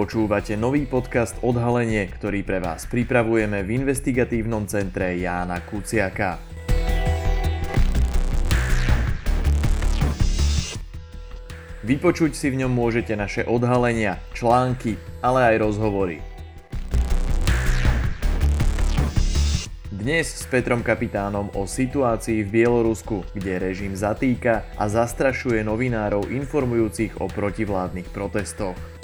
Počúvate nový podcast Odhalenie, ktorý pre vás pripravujeme v investigatívnom centre Jána Kuciaka. Vypočuť si v ňom môžete naše odhalenia, články, ale aj rozhovory. Dnes s Petrom Kapitánom o situácii v Bielorusku, kde režim zatýka a zastrašuje novinárov informujúcich o protivládnych protestoch.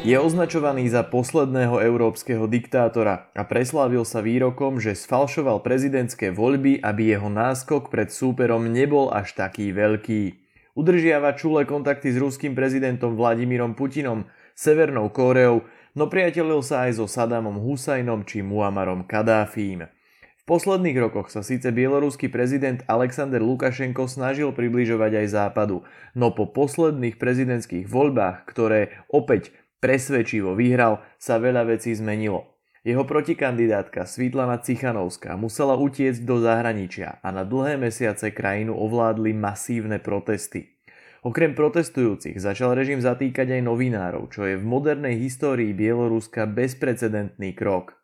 Je označovaný za posledného európskeho diktátora a preslávil sa výrokom, že sfalšoval prezidentské voľby, aby jeho náskok pred súperom nebol až taký veľký. Udržiava čulé kontakty s ruským prezidentom Vladimírom Putinom, Severnou Kóreou, no priateľil sa aj so Sadamom Husajnom či Muamarom Kadáfím. V posledných rokoch sa síce bieloruský prezident Alexander Lukašenko snažil približovať aj západu, no po posledných prezidentských voľbách, ktoré opäť presvedčivo vyhral, sa veľa vecí zmenilo. Jeho protikandidátka Svítlana Cichanovská musela utiecť do zahraničia a na dlhé mesiace krajinu ovládli masívne protesty. Okrem protestujúcich začal režim zatýkať aj novinárov, čo je v modernej histórii Bieloruska bezprecedentný krok.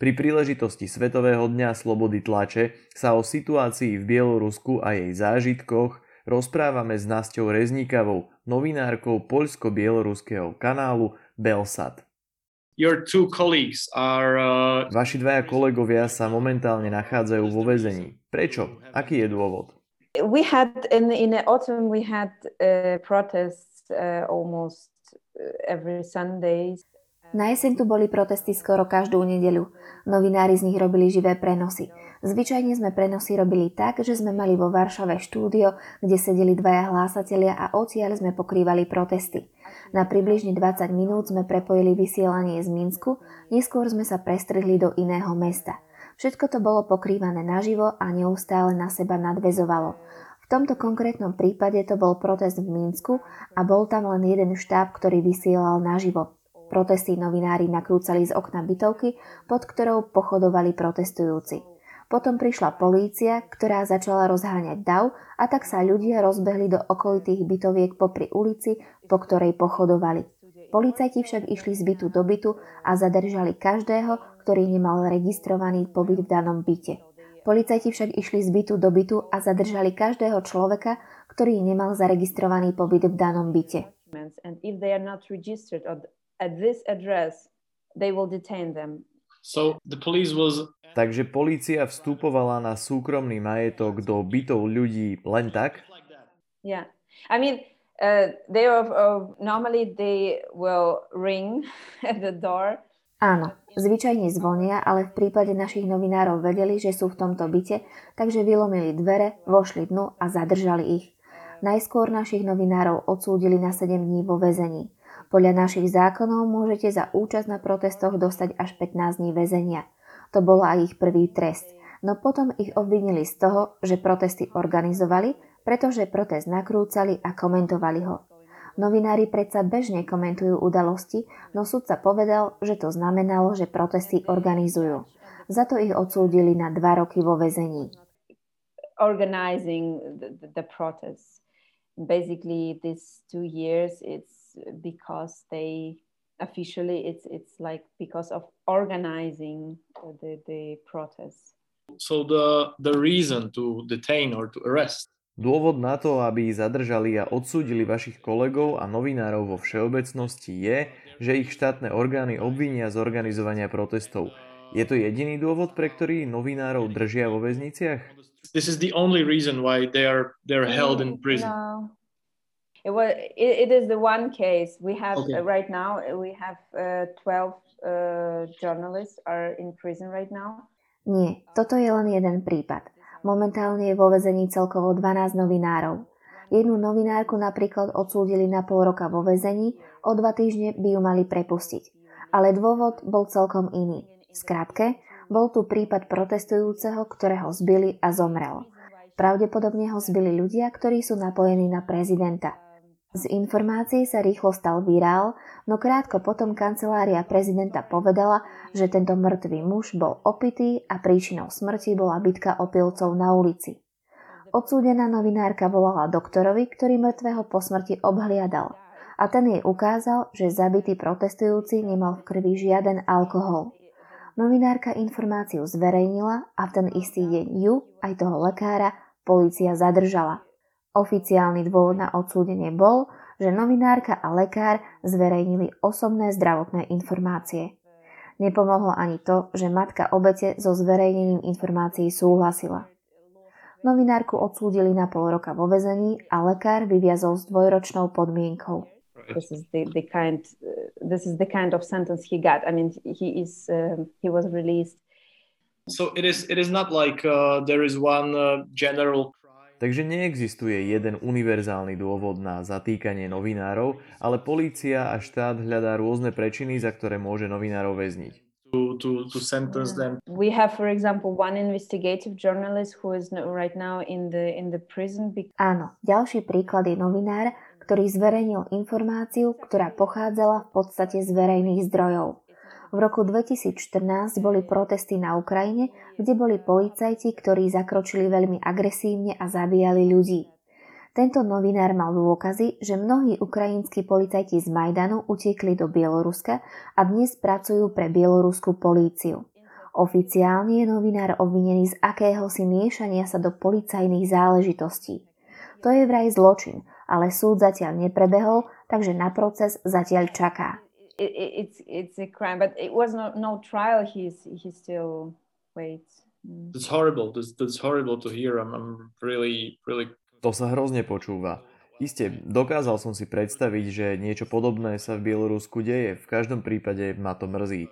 Pri príležitosti Svetového dňa slobody tlače sa o situácii v Bielorusku a jej zážitkoch rozprávame s Nasťou Rezníkavou, novinárkou poľsko-bieloruského kanálu Belsat. Your two colleagues are, uh... Vaši dvaja kolegovia sa momentálne nachádzajú vo väzení. Prečo? Aký je dôvod? We had in in the autumn we had uh, protests uh, almost uh, every Sunday. Na jeseň tu boli protesty skoro každú nedeľu. Novinári z nich robili živé prenosy. Zvyčajne sme prenosy robili tak, že sme mali vo Varšave štúdio, kde sedeli dvaja hlásatelia a odtiaľ sme pokrývali protesty. Na približne 20 minút sme prepojili vysielanie z Minsku, neskôr sme sa prestrihli do iného mesta. Všetko to bolo pokrývané naživo a neustále na seba nadvezovalo. V tomto konkrétnom prípade to bol protest v Minsku a bol tam len jeden štáb, ktorý vysielal naživo. Protesty novinári nakrúcali z okna bytovky, pod ktorou pochodovali protestujúci. Potom prišla polícia, ktorá začala rozháňať dav a tak sa ľudia rozbehli do okolitých bytoviek popri ulici, po ktorej pochodovali. Policajti však išli z bytu do bytu a zadržali každého, ktorý nemal registrovaný pobyt v danom byte. Policajti však išli z bytu do bytu a zadržali každého človeka, ktorý nemal zaregistrovaný pobyt v danom byte. So the police was Takže polícia vstupovala na súkromný majetok do bytov ľudí len tak? Yeah. I mean, uh, they are, uh, normally they will ring at the door. Áno, zvyčajne zvonia, ale v prípade našich novinárov vedeli, že sú v tomto byte, takže vylomili dvere, vošli dnu a zadržali ich. Najskôr našich novinárov odsúdili na 7 dní vo väzení. Podľa našich zákonov môžete za účasť na protestoch dostať až 15 dní väzenia. To bol aj ich prvý trest. No potom ich obvinili z toho, že protesty organizovali, pretože protest nakrúcali a komentovali ho. Novinári predsa bežne komentujú udalosti, no sudca povedal, že to znamenalo, že protesty organizujú. Za to ich odsúdili na dva roky vo väzení. Organizing the, the protests. Basically, these two years, it's because they officially it's it's like because of organizing the, the protests. So the the reason to detain or to arrest Dôvod na to, aby zadržali a odsúdili vašich kolegov a novinárov vo všeobecnosti je, že ich štátne orgány obvinia z organizovania protestov. Je to jediný dôvod, pre ktorý novinárov držia vo väzniciach? This is the only reason why they are they're held in prison. No. It was. It, it is the one case we have okay. uh, right now. We have uh, 12 uh, journalists are in prison right now. Nie, toto je len jeden prípad. Momentálne je vo vezení celkovo 12 novinárov. Jednu novinárku napríklad odsúdili na pol roka vo vezení, o dva týždne by ju mali prepustiť. Ale dôvod bol celkom iný. Skrátke, bol tu prípad protestujúceho, ktorého zbili a zomrel. Pravdepodobne ho zbili ľudia, ktorí sú napojení na prezidenta. Z informácií sa rýchlo stal virál, no krátko potom kancelária prezidenta povedala, že tento mŕtvý muž bol opitý a príčinou smrti bola bitka opilcov na ulici. Odsúdená novinárka volala doktorovi, ktorý mŕtvého po smrti obhliadal. a ten jej ukázal, že zabitý protestujúci nemal v krvi žiaden alkohol. Novinárka informáciu zverejnila a v ten istý deň ju, aj toho lekára, policia zadržala. Oficiálny dôvod na odsúdenie bol, že novinárka a lekár zverejnili osobné zdravotné informácie. Nepomohlo ani to, že matka obete so zverejnením informácií súhlasila. Novinárku odsúdili na pol roka vo vezení a lekár vyviazol s dvojročnou podmienkou. This is the, the kind uh, this is the kind of sentence he got. I mean, he is uh, he was released. So it is it is not like uh, there is one uh, general Takže neexistuje jeden univerzálny dôvod na zatýkanie novinárov, ale polícia a štát hľadá rôzne prečiny, za ktoré môže novinárov väzniť. to, to, to sentence them. We have, for example, one investigative journalist who is right now in the in the prison because Áno, ďalší príklad je novinár, ktorý zverejnil informáciu, ktorá pochádzala v podstate z verejných zdrojov. V roku 2014 boli protesty na Ukrajine, kde boli policajti, ktorí zakročili veľmi agresívne a zabíjali ľudí. Tento novinár mal dôkazy, že mnohí ukrajinskí policajti z Majdanu utiekli do Bieloruska a dnes pracujú pre bieloruskú políciu. Oficiálne je novinár obvinený z akéhosi miešania sa do policajných záležitostí. To je vraj zločin, ale súd zatiaľ neprebehol, takže na proces zatiaľ čaká. It, it, it's it's a crime, but it was no no trial. He's he still waits. Mm. It's horrible. That's, that's horrible to hear. I'm, I'm really, really To sa hrozne počúva. Isté, dokázal som si predstaviť, že niečo podobné sa v Bielorusku deje. V každom prípade ma to mrzí.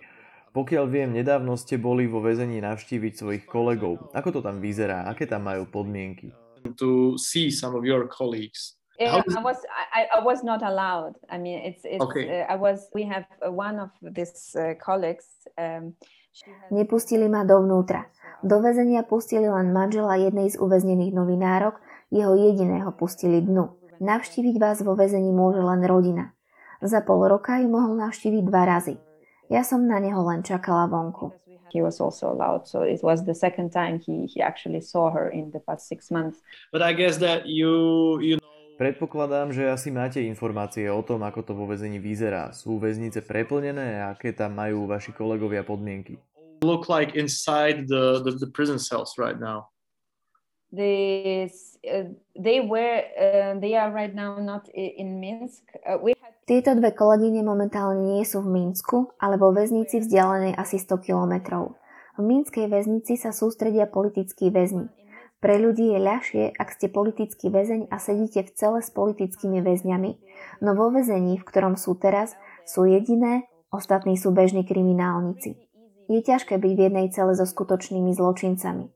Pokiaľ viem, nedávno ste boli vo väzení navštíviť svojich kolegov. Ako to tam vyzerá? Aké tam majú podmienky? to see some of your colleagues. Yeah, How is- I was I, I was not allowed. I mean, it's it's. Okay. Uh, I was. We have uh, one of these uh, colleagues. Um, she has- Nepustili ma dovnútra. Do väzenia pustili len manžela jednej z uväznených novinárok, jeho jediného pustili dnu. Navštíviť vás vo väzení môže len rodina. Za pol roka ju mohol navštíviť dva razy. Ja som na neho len čakala vonku. he was also allowed. So it was the second time he he actually saw her in the past six months. But I guess that you, you know, Predpokladám, že asi máte informácie o tom, ako to vo väzení vyzerá. Sú väznice preplnené a aké tam majú vaši kolegovia podmienky? look like inside the, the, the prison cells right now. This, uh, they were. Uh, they are right now not in Minsk. Uh, we had Tieto dve kolegyne momentálne nie sú v Minsku, ale vo väznici vzdialenej asi 100 kilometrov. V Minskej väznici sa sústredia politickí väzni. Pre ľudí je ľahšie, ak ste politický väzeň a sedíte v cele s politickými väzňami, no vo väzení, v ktorom sú teraz, sú jediné, ostatní sú bežní kriminálnici. Je ťažké byť v jednej cele so skutočnými zločincami.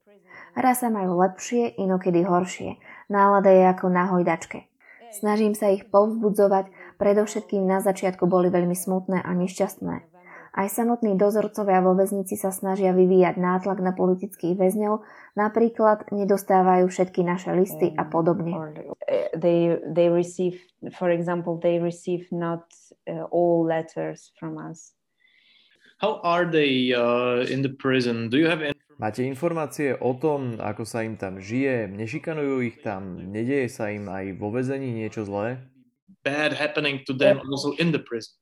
Raz sa majú lepšie, inokedy horšie. Nálada je ako na hojdačke. Snažím sa ich povzbudzovať, predovšetkým na začiatku boli veľmi smutné a nešťastné. Aj samotní dozorcovia vo väznici sa snažia vyvíjať nátlak na politických väzňov, napríklad nedostávajú všetky naše listy a podobne. or uh, they they receive for example they receive not uh, all letters from us How are they uh, in the prison? Do you have any Máte informácie o tom, ako sa im tam žije? Nešikanujú ich tam? Nedeje sa im aj vo väzení niečo zlé? bad happening to them also in the prison?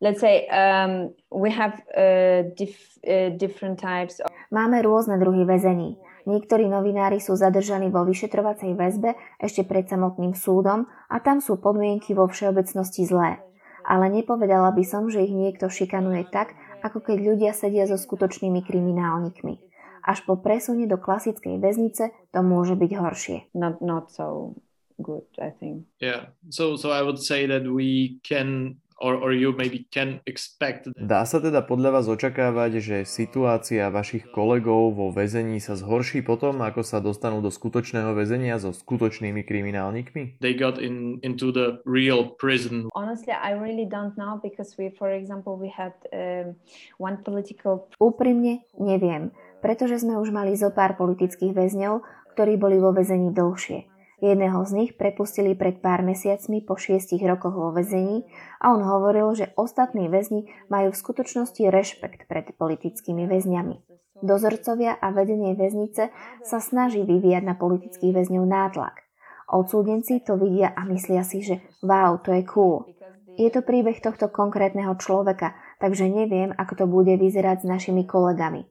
Let's say um, we have uh, dif- uh, different types of Máme rôzne druhy väzení. Niektorí novinári sú zadržaní vo vyšetrovacej väzbe ešte pred samotným súdom a tam sú podmienky vo všeobecnosti zlé. Ale nepovedala by som, že ich niekto šikanuje tak, ako keď ľudia sedia so skutočnými kriminálnikmi. Až po presune do klasickej väznice to môže byť horšie. not not so good i think Yeah. So so I would say that we can or or you maybe can expect that Dá sa teda podľa vás očakávať, že situácia vašich kolegov vo väzení sa zhorší potom, ako sa dostanú do skutočného väzenia so skutočnými kriminálnikmi? they got in into the real prison. honestly i really don't know because we for example we had um, one political Úprimne neviem, pretože sme už mali zo pár politických väzňov, ktorí boli vo väzení dlhšie. Jedného z nich prepustili pred pár mesiacmi po šiestich rokoch vo väzení a on hovoril, že ostatní väzni majú v skutočnosti rešpekt pred politickými väzňami. Dozorcovia a vedenie väznice sa snaží vyvíjať na politických väzňov nátlak. Odsúdenci to vidia a myslia si, že wow, to je cool. Je to príbeh tohto konkrétneho človeka, takže neviem, ako to bude vyzerať s našimi kolegami.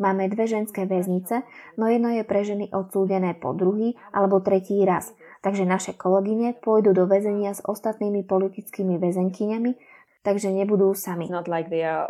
Máme dve ženské väznice, no jedno je pre ženy odsúdené po druhý alebo tretí raz, takže naše kolegyne pôjdu do väzenia s ostatnými politickými väzenkyňami, takže nebudú sami. It's not like they are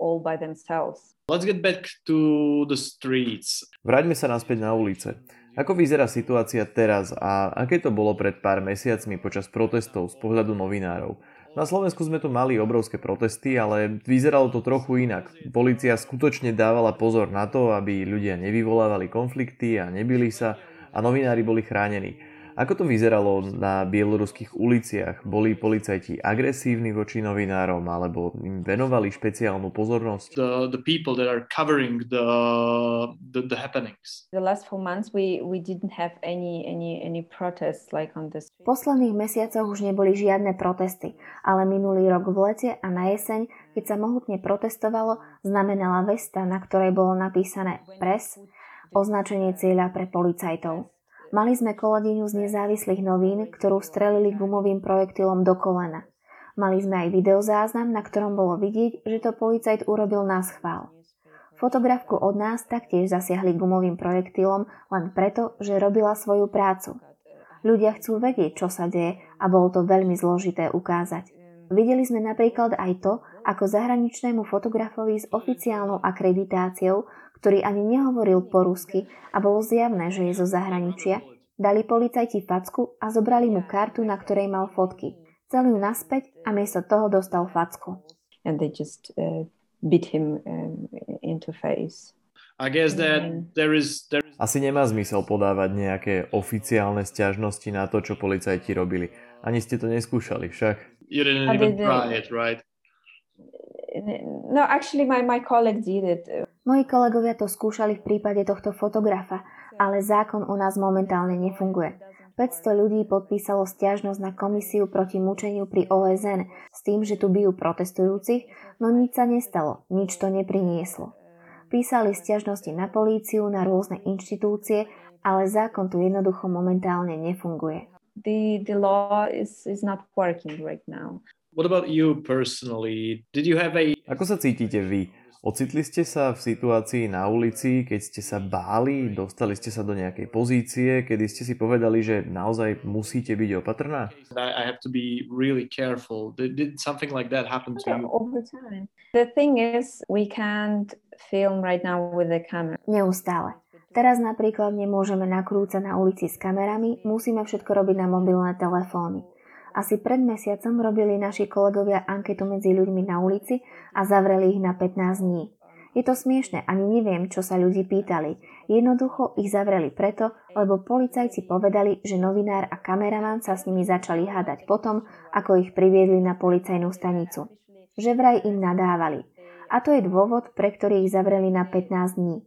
all by themselves. Let's get back to the streets. Vráťme sa naspäť na ulice. Ako vyzerá situácia teraz a aké to bolo pred pár mesiacmi počas protestov z pohľadu novinárov? Na Slovensku sme tu mali obrovské protesty, ale vyzeralo to trochu inak. Polícia skutočne dávala pozor na to, aby ľudia nevyvolávali konflikty a nebili sa a novinári boli chránení. Ako to vyzeralo na bieloruských uliciach? Boli policajti agresívni voči novinárom alebo im venovali špeciálnu pozornosť? The, the people that are covering the, the, the happenings. The last four months we, we didn't have any any any protests like on the V posledných mesiacoch už neboli žiadne protesty, ale minulý rok v lete a na jeseň, keď sa mohutne protestovalo, znamenala vesta, na ktorej bolo napísané PRES, označenie cieľa pre policajtov. Mali sme kolegyňu z nezávislých novín, ktorú strelili gumovým projektilom do kolena. Mali sme aj videozáznam, na ktorom bolo vidieť, že to policajt urobil na schvál. Fotografku od nás taktiež zasiahli gumovým projektilom len preto, že robila svoju prácu. Ľudia chcú vedieť, čo sa deje a bolo to veľmi zložité ukázať. Videli sme napríklad aj to, ako zahraničnému fotografovi s oficiálnou akreditáciou ktorý ani nehovoril po rusky a bolo zjavné, že je zo zahraničia, dali policajti facku a zobrali mu kartu, na ktorej mal fotky. Chceli ju naspäť a miesto toho dostal facku. and they just uh, beat him um, into face. I guess that there is there is Asi nemá zmysel podávať nejaké oficiálne stiažnosti na to, čo policajti robili. Ani ste to neskúšali však. you didn't even try it, right? No, actually, my, my colleague did it. Moji kolegovia to skúšali v prípade tohto fotografa, ale zákon u nás momentálne nefunguje. 500 ľudí podpísalo stiažnosť na komisiu proti mučeniu pri OSN s tým, že tu bijú protestujúcich, no nič sa nestalo, nič to neprinieslo. Písali stiažnosti na políciu, na rôzne inštitúcie, ale zákon tu jednoducho momentálne nefunguje. The, the law is, is not working right now. What about you personally? Did you have a Ako sa cítite vy? Ocitli ste sa v situácii na ulici, keď ste sa báli, dostali ste sa do nejakej pozície, kedy ste si povedali, že naozaj musíte byť opatrná? I, I have to be really careful. Did, did something like that happen to you? All the time. The thing is, we can't film right now with the camera. Neustále. Teraz napríklad nemôžeme nakrúcať na ulici s kamerami, musíme všetko robiť na mobilné telefóny. Asi pred mesiacom robili naši kolegovia anketu medzi ľuďmi na ulici a zavreli ich na 15 dní. Je to smiešne, ani neviem, čo sa ľudí pýtali. Jednoducho ich zavreli preto, lebo policajci povedali, že novinár a kameraman sa s nimi začali hádať potom, ako ich priviedli na policajnú stanicu. Že vraj im nadávali. A to je dôvod, pre ktorý ich zavreli na 15 dní.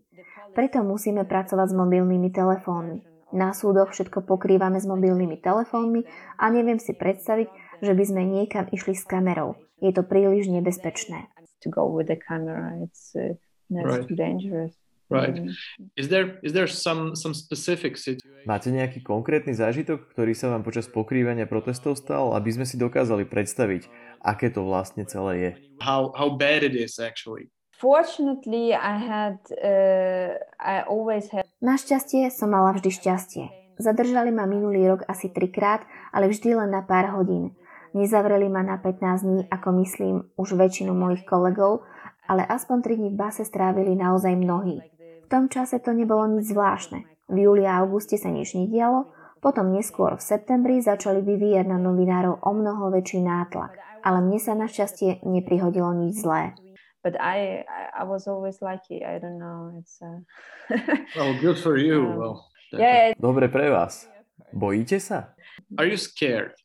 Preto musíme pracovať s mobilnými telefónmi. Na súdoch všetko pokrývame s mobilnými telefónmi a neviem si predstaviť, že by sme niekam išli s kamerou. Je to príliš nebezpečné. To go with the camera, it's uh, that's Right. too dangerous. Right. Mm. Is there is there some some specific situation? Máte nejaký konkrétny zážitok, ktorý sa vám počas pokrývania protestov stal, aby sme si dokázali predstaviť, aké to vlastne celé je? How how bad it is actually? Fortunately, I had, uh, I always had Našťastie som mala vždy šťastie. Zadržali ma minulý rok asi trikrát, ale vždy len na pár hodín. Nezavreli ma na 15 dní, ako myslím už väčšinu mojich kolegov, ale aspoň 3 dní v base strávili naozaj mnohí. V tom čase to nebolo nič zvláštne. V júli a auguste sa nič nedialo, potom neskôr v septembri začali vyvíjať na novinárov o mnoho väčší nátlak. Ale mne sa našťastie neprihodilo nič zlé. But I, I I was always lucky. I don't know. It's uh, Oh, good for you. Um, well, yeah, Dobre pre vás. Bojíte sa? Are you scared?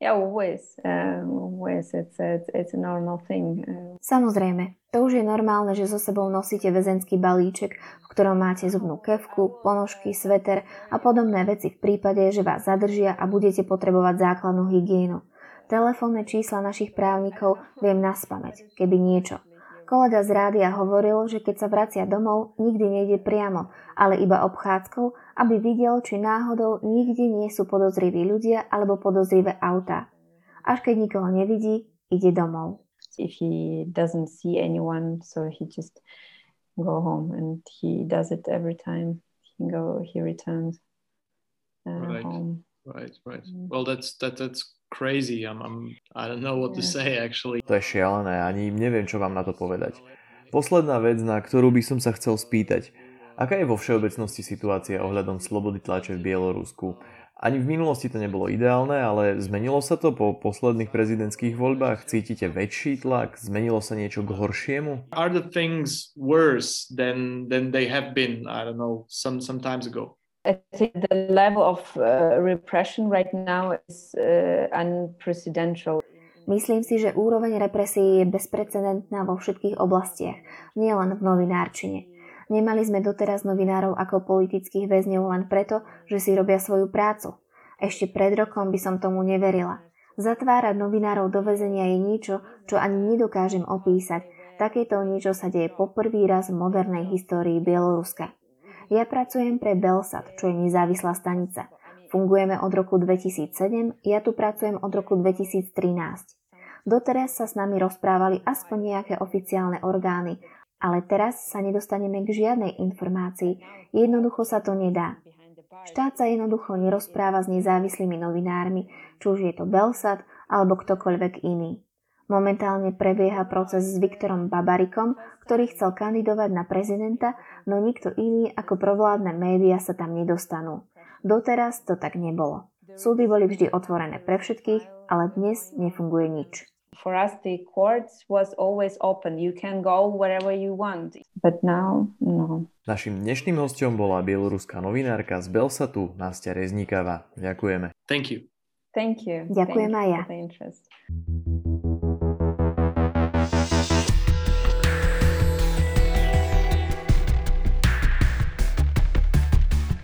yeah, always, uh, always. It's it's it's a normal thing. Uh, Samozrejme, to už je normálne, že so sebou nosíte väzenský balíček, v ktorom máte zubnú kevku, ponožky, sveter a podobné veci v prípade, že vás zadržia a budete potrebovať základnú hygienu. Telefónne čísla našich právnikov viem naspamäť, keby niečo. Kolega z rádia hovoril, že keď sa vracia domov, nikdy nejde priamo, ale iba obchádzkou aby videl, či náhodou nikde nie sú podozriví ľudia alebo podozrivé autá. Až keď nikoho nevidí, ide domov. If he doesn't see anyone, so he just go home and he does it every time he go he returns uh, Right. home. Right, right. Mm. Well, that's that that's crazy. I'm, I'm I don't know what to say actually. To je šialené, ani neviem, čo vám na to povedať. Posledná vec, na ktorú by som sa chcel spýtať. Aká je vo všeobecnosti situácia ohľadom slobody tlače v Bielorusku? Ani v minulosti to nebolo ideálne, ale zmenilo sa to po posledných prezidentských voľbách? Cítite väčší tlak? Zmenilo sa niečo k horšiemu? Are the things worse than than they have been? I don't know. Some some times ago. I think the level of uh, repression right now is uh, unprecedented. Myslím si, že úroveň represie je bezprecedentná vo všetkých oblastiach, nielen v novinárčine. Nemali sme doteraz novinárov ako politických väzňov len preto, že si robia svoju prácu. Ešte pred rokom by som tomu neverila. Zatvárať novinárov do väzenia je niečo, čo ani nedokážem opísať. Takéto niečo sa deje poprvý raz v modernej histórii Bieloruska. Ja pracujem pre Belsat, čo je nezávislá stanica. Fungujeme od roku 2007, ja tu pracujem od roku 2013. Doteraz sa s nami rozprávali aspoň nejaké oficiálne orgány, ale teraz sa nedostaneme k žiadnej informácii. Jednoducho sa to nedá. Štát sa jednoducho nerozpráva s nezávislými novinármi, či už je to Belsat alebo ktokoľvek iný. Momentálne prebieha proces s Viktorom Babarikom, ktorý chcel kandidovať na prezidenta, no nikto iný ako provládne médiá sa tam nedostanú. Doteraz to tak nebolo. Súdy boli vždy otvorené pre všetkých, ale dnes nefunguje nič. For us, the courts was always open. You can go wherever you want. But now, no. Našim dnešným hostom bola bieloruská novinárka z Belsatu Nastia Rezníkava. Ďakujeme. Thank you. Thank you. Ďakujem Thank aj ja.